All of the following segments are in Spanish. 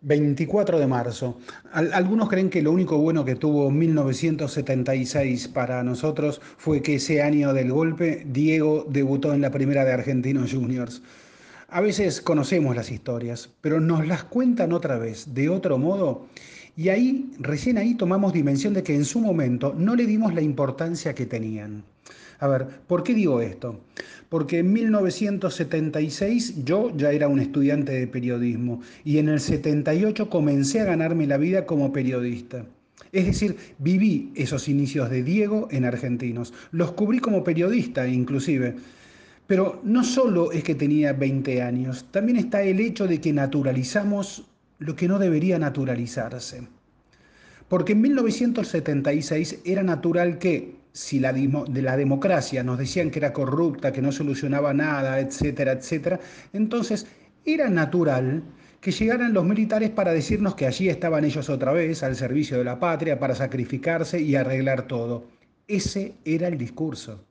24 de marzo. algunos creen que lo único bueno que tuvo 1976 para nosotros fue que ese año del golpe Diego debutó en la primera de Argentinos Juniors. A veces conocemos las historias, pero nos las cuentan otra vez, de otro modo, y ahí, recién ahí tomamos dimensión de que en su momento no le dimos la importancia que tenían. A ver, ¿por qué digo esto? Porque en 1976 yo ya era un estudiante de periodismo y en el 78 comencé a ganarme la vida como periodista. Es decir, viví esos inicios de Diego en Argentinos. Los cubrí como periodista inclusive. Pero no solo es que tenía 20 años, también está el hecho de que naturalizamos lo que no debería naturalizarse. Porque en 1976 era natural que si la, de la democracia nos decían que era corrupta, que no solucionaba nada, etcétera, etcétera, entonces era natural que llegaran los militares para decirnos que allí estaban ellos otra vez al servicio de la patria, para sacrificarse y arreglar todo. Ese era el discurso.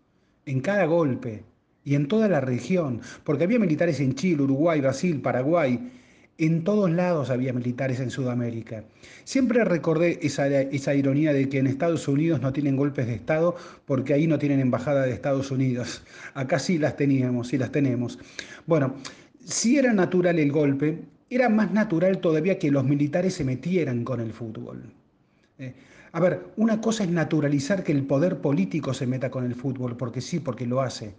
En cada golpe y en toda la región, porque había militares en Chile, Uruguay, Brasil, Paraguay, en todos lados había militares en Sudamérica. Siempre recordé esa, ironía de que en Estados Unidos no tienen golpes de Estado porque ahí no tienen embajada de Estados Unidos. Acá sí las teníamos, sí las tenemos. Bueno, si era natural el golpe, era más natural todavía que los militares se metieran con el fútbol. Eh, a ver, una cosa es naturalizar que el poder político se meta con el fútbol, porque sí, porque lo hace.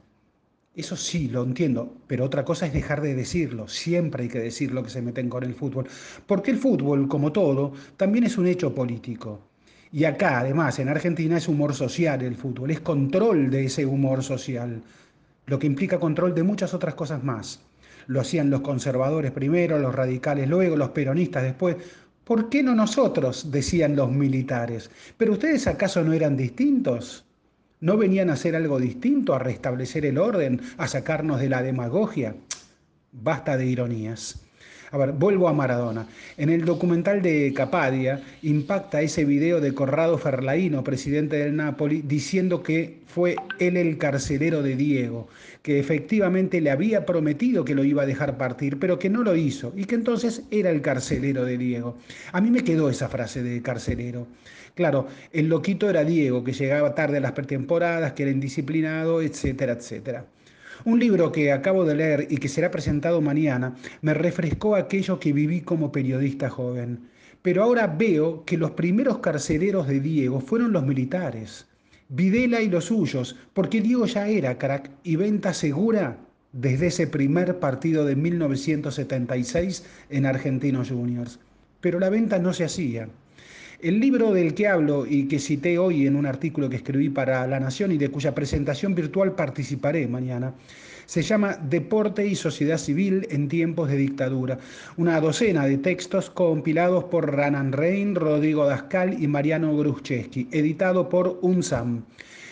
Eso sí, lo entiendo, pero otra cosa es dejar de decirlo. Siempre hay que decir lo que se meten con el fútbol. Porque el fútbol, como todo, también es un hecho político. Y acá, además, en Argentina es humor social el fútbol, es control de ese humor social, lo que implica control de muchas otras cosas más. Lo hacían los conservadores primero, los radicales luego, los peronistas después. ¿Por qué no nosotros? decían los militares. ¿Pero ustedes acaso no eran distintos? ¿No venían a hacer algo distinto, a restablecer el orden, a sacarnos de la demagogia? Basta de ironías. A ver, vuelvo a Maradona. En el documental de Capadia impacta ese video de Corrado Ferlaino, presidente del Napoli, diciendo que fue él el carcelero de Diego, que efectivamente le había prometido que lo iba a dejar partir, pero que no lo hizo y que entonces era el carcelero de Diego. A mí me quedó esa frase de carcelero. Claro, el loquito era Diego, que llegaba tarde a las pretemporadas, que era indisciplinado, etcétera, etcétera. Un libro que acabo de leer y que será presentado mañana me refrescó aquello que viví como periodista joven. Pero ahora veo que los primeros carceleros de Diego fueron los militares. Videla y los suyos, porque Diego ya era crack y venta segura desde ese primer partido de 1976 en Argentinos Juniors. Pero la venta no se hacía. El libro del que hablo y que cité hoy en un artículo que escribí para La Nación y de cuya presentación virtual participaré mañana, se llama Deporte y Sociedad Civil en tiempos de dictadura. Una docena de textos compilados por Ranan Rein, Rodrigo Dascal y Mariano Gruszewski, editado por UNSAM.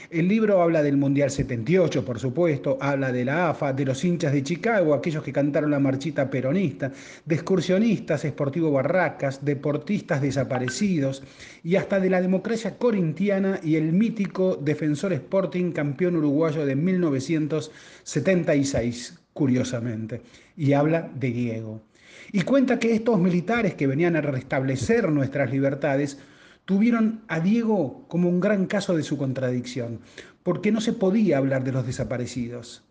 El libro habla del Mundial 78, por supuesto, habla de la AFA, de los hinchas de Chicago, aquellos que cantaron la marchita peronista, de excursionistas, esportivo barracas, deportistas desaparecidos y hasta de la democracia corintiana y el mítico defensor Sporting campeón uruguayo de 1976, curiosamente. Y habla de Diego. Y cuenta que estos militares que venían a restablecer nuestras libertades tuvieron a Diego como un gran caso de su contradicción, porque no se podía hablar de los desaparecidos.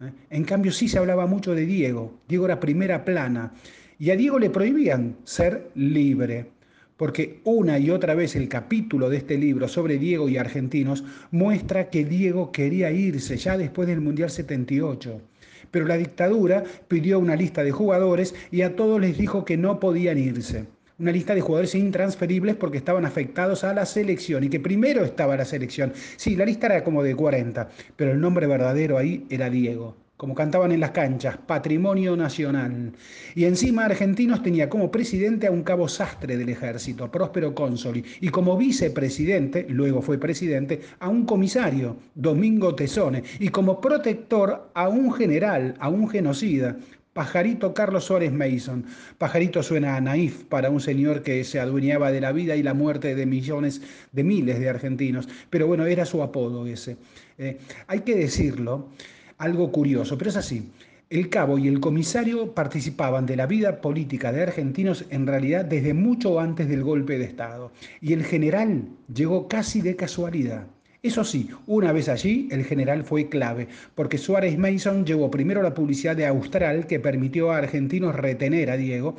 ¿eh? En cambio sí se hablaba mucho de Diego. Diego era primera plana y a Diego le prohibían ser libre, porque una y otra vez el capítulo de este libro sobre Diego y argentinos muestra que Diego quería irse ya después del Mundial 78. Pero la dictadura pidió una lista de jugadores y a todos les dijo que no podían irse una lista de jugadores intransferibles porque estaban afectados a la selección y que primero estaba la selección. Sí, la lista era como de 40, pero el nombre verdadero ahí era Diego. Como cantaban en las canchas, patrimonio nacional. Y encima Argentinos tenía como presidente a un cabo sastre del ejército, Próspero Consoli, y como vicepresidente, luego fue presidente, a un comisario, Domingo Tesone, y como protector a un general, a un genocida, Pajarito Carlos Suárez Mason. Pajarito suena a naif para un señor que se adueñaba de la vida y la muerte de millones, de miles de argentinos. Pero bueno, era su apodo ese. Eh, hay que decirlo, algo curioso, pero es así. El cabo y el comisario participaban de la vida política de argentinos en realidad desde mucho antes del golpe de Estado. Y el general llegó casi de casualidad. Eso sí, una vez allí, el general fue clave, porque Suárez Mason llevó primero la publicidad de Austral que permitió a argentinos retener a Diego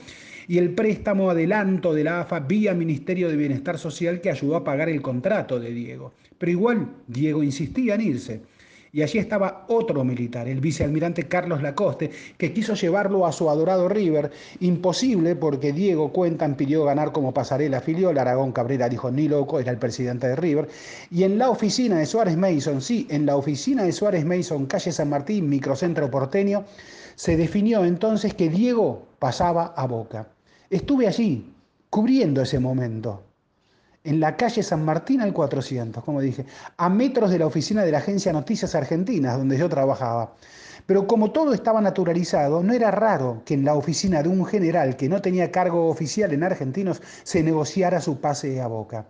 y el préstamo adelanto de la AFA vía Ministerio de Bienestar Social que ayudó a pagar el contrato de Diego. Pero igual, Diego insistía en irse. Y allí estaba otro militar, el vicealmirante Carlos Lacoste, que quiso llevarlo a su adorado River. Imposible porque Diego Cuentan pidió ganar como pasarela filiol. Aragón Cabrera dijo ni loco, era el presidente de River. Y en la oficina de Suárez Mason, sí, en la oficina de Suárez Mason, calle San Martín, microcentro porteño, se definió entonces que Diego pasaba a Boca. Estuve allí, cubriendo ese momento en la calle San Martín al 400, como dije, a metros de la oficina de la Agencia Noticias Argentinas, donde yo trabajaba. Pero como todo estaba naturalizado, no era raro que en la oficina de un general que no tenía cargo oficial en argentinos se negociara su pase a Boca.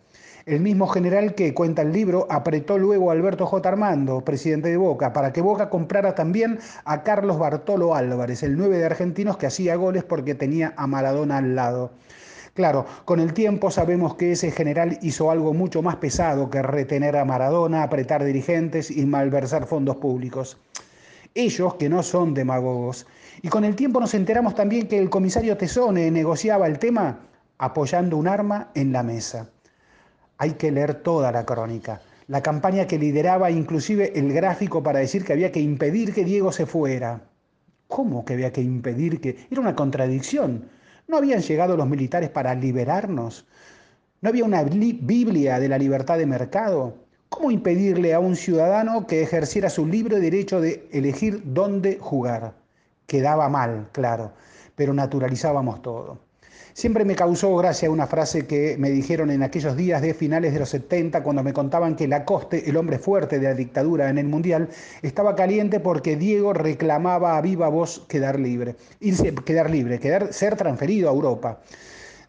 El mismo general que cuenta el libro apretó luego a Alberto J. Armando, presidente de Boca, para que Boca comprara también a Carlos Bartolo Álvarez, el 9 de Argentinos que hacía goles porque tenía a Maradona al lado. Claro, con el tiempo sabemos que ese general hizo algo mucho más pesado que retener a Maradona, apretar dirigentes y malversar fondos públicos. Ellos que no son demagogos. Y con el tiempo nos enteramos también que el comisario Tesone negociaba el tema apoyando un arma en la mesa. Hay que leer toda la crónica. La campaña que lideraba inclusive el gráfico para decir que había que impedir que Diego se fuera. ¿Cómo que había que impedir que? Era una contradicción. ¿No habían llegado los militares para liberarnos? ¿No había una Biblia de la libertad de mercado? ¿Cómo impedirle a un ciudadano que ejerciera su libre derecho de elegir dónde jugar? Quedaba mal, claro, pero naturalizábamos todo. Siempre me causó gracia una frase que me dijeron en aquellos días de finales de los 70 cuando me contaban que Lacoste, el hombre fuerte de la dictadura en el Mundial, estaba caliente porque Diego reclamaba a viva voz quedar libre, irse, quedar libre, quedar, ser transferido a Europa.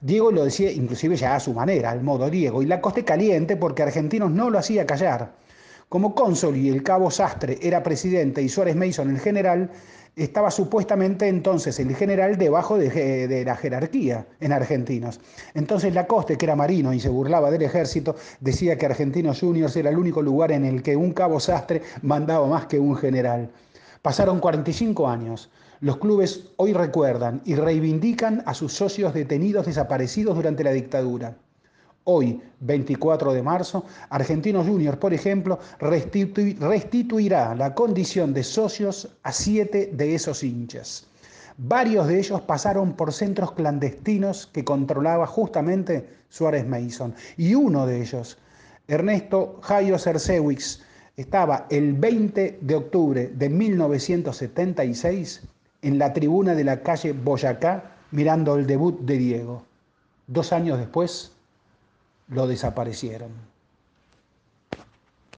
Diego lo decía inclusive ya a su manera, al modo Diego, y Lacoste caliente porque Argentinos no lo hacía callar. Como cónsul y el cabo Sastre era presidente y Suárez Mason el general, estaba supuestamente entonces el general debajo de, la jerarquía en argentinos. Entonces Lacoste, que era marino y se burlaba del ejército, decía que Argentinos Juniors era el único lugar en el que un cabo sastre mandaba más que un general. Pasaron 45 años. Los clubes hoy recuerdan y reivindican a sus socios detenidos desaparecidos durante la dictadura. Hoy, 24 de marzo, Argentinos Juniors, por ejemplo, restituirá la condición de socios a siete de esos hinchas. Varios de ellos pasaron por centros clandestinos que controlaba justamente Suárez Mason. Y uno de ellos, Ernesto Jairo Cercewix, estaba el 20 de octubre de 1976 en la tribuna de la calle Boyacá mirando el debut de Diego. Dos años después, lo desaparecieron.